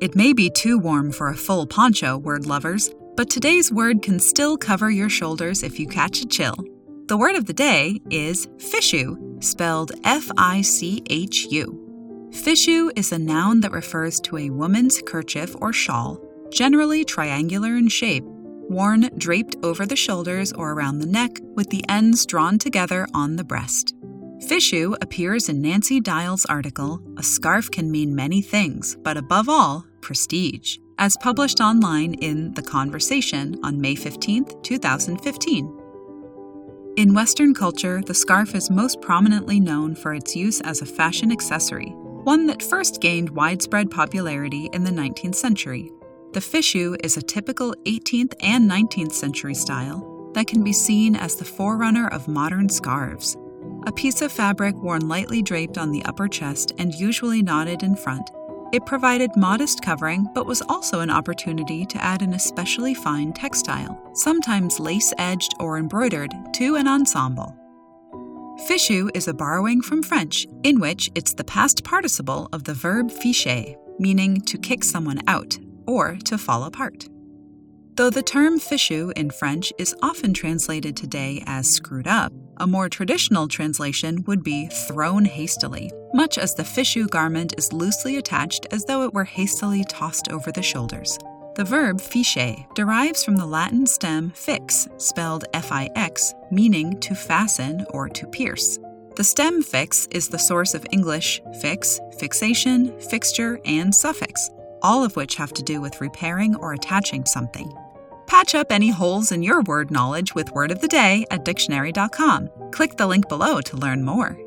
It may be too warm for a full poncho, word lovers, but today's word can still cover your shoulders if you catch a chill. The word of the day is fichu, spelled F I C H U. Fichu is a noun that refers to a woman's kerchief or shawl, generally triangular in shape, worn draped over the shoulders or around the neck with the ends drawn together on the breast. Fichu appears in Nancy Deihl's article, A Scarf Can Mean Many Things, but above all, prestige, as published online in The Conversation on May 15, 2015. In Western culture, the scarf is most prominently known for its use as a fashion accessory, one that first gained widespread popularity in the 19th century. The fichu is a typical 18th and 19th century style that can be seen as the forerunner of modern scarves a piece of fabric worn lightly draped on the upper chest and usually knotted in front. It provided modest covering, but was also an opportunity to add an especially fine textile, sometimes lace edged or embroidered, to an ensemble. Fichu is a borrowing from French, in which it's the past participle of the verb ficher, meaning to kick someone out or to fall apart. Though the term fichu in French is often translated today as screwed up, a more traditional translation would be thrown hastily, much as the fichu garment is loosely attached as though it were hastily tossed over the shoulders. The verb ficher derives from the Latin stem fix, spelled F I X, meaning to fasten or to pierce. The stem fix is the source of English fix, fixation, fixture, and suffix, all of which have to do with repairing or attaching something. Patch up any holes in your word knowledge with Word of the Day at dictionary.com. Click the link below to learn more.